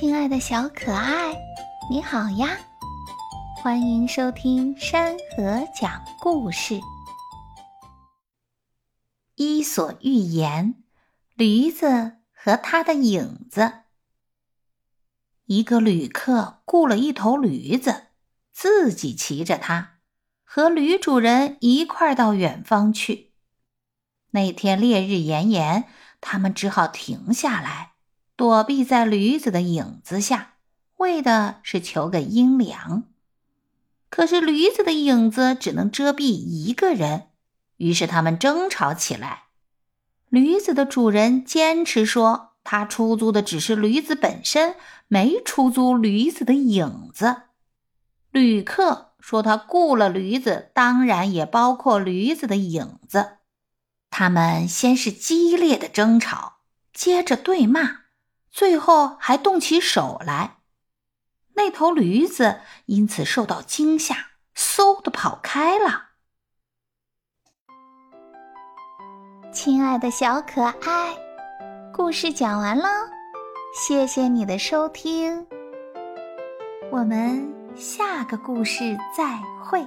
亲爱的小可爱，你好呀！欢迎收听山河讲故事，《伊索寓言》：驴子和他的影子。一个旅客雇了一头驴子，自己骑着它，和驴主人一块儿到远方去。那天烈日炎炎，他们只好停下来。躲避在驴子的影子下，为的是求个阴凉。可是驴子的影子只能遮蔽一个人，于是他们争吵起来。驴子的主人坚持说，他出租的只是驴子本身，没出租驴子的影子。旅客说，他雇了驴子，当然也包括驴子的影子。他们先是激烈的争吵，接着对骂。最后还动起手来，那头驴子因此受到惊吓，嗖的跑开了。亲爱的小可爱，故事讲完了，谢谢你的收听，我们下个故事再会。